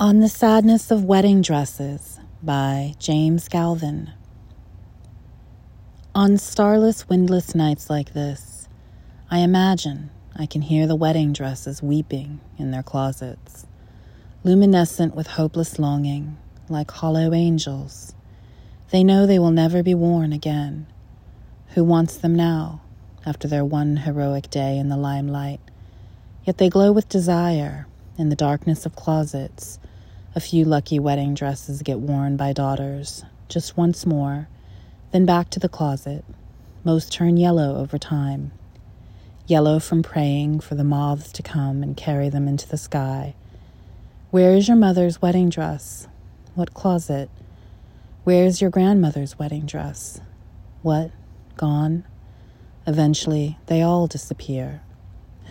On the Sadness of Wedding Dresses by James Galvin. On starless, windless nights like this, I imagine I can hear the wedding dresses weeping in their closets, luminescent with hopeless longing, like hollow angels. They know they will never be worn again. Who wants them now, after their one heroic day in the limelight? Yet they glow with desire in the darkness of closets. A few lucky wedding dresses get worn by daughters, just once more, then back to the closet. Most turn yellow over time. Yellow from praying for the moths to come and carry them into the sky. Where is your mother's wedding dress? What closet? Where is your grandmother's wedding dress? What? Gone? Eventually, they all disappear.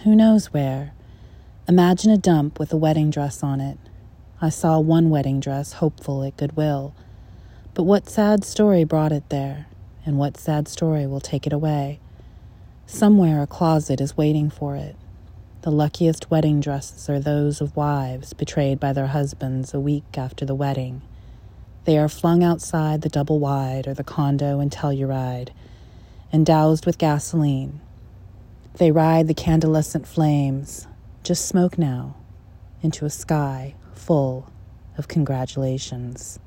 Who knows where? Imagine a dump with a wedding dress on it. I saw one wedding dress hopeful at Goodwill. But what sad story brought it there, and what sad story will take it away? Somewhere a closet is waiting for it. The luckiest wedding dresses are those of wives betrayed by their husbands a week after the wedding. They are flung outside the double wide or the condo in Telluride and doused with gasoline they ride the candlescent flames, just smoke now, into a sky full of congratulations.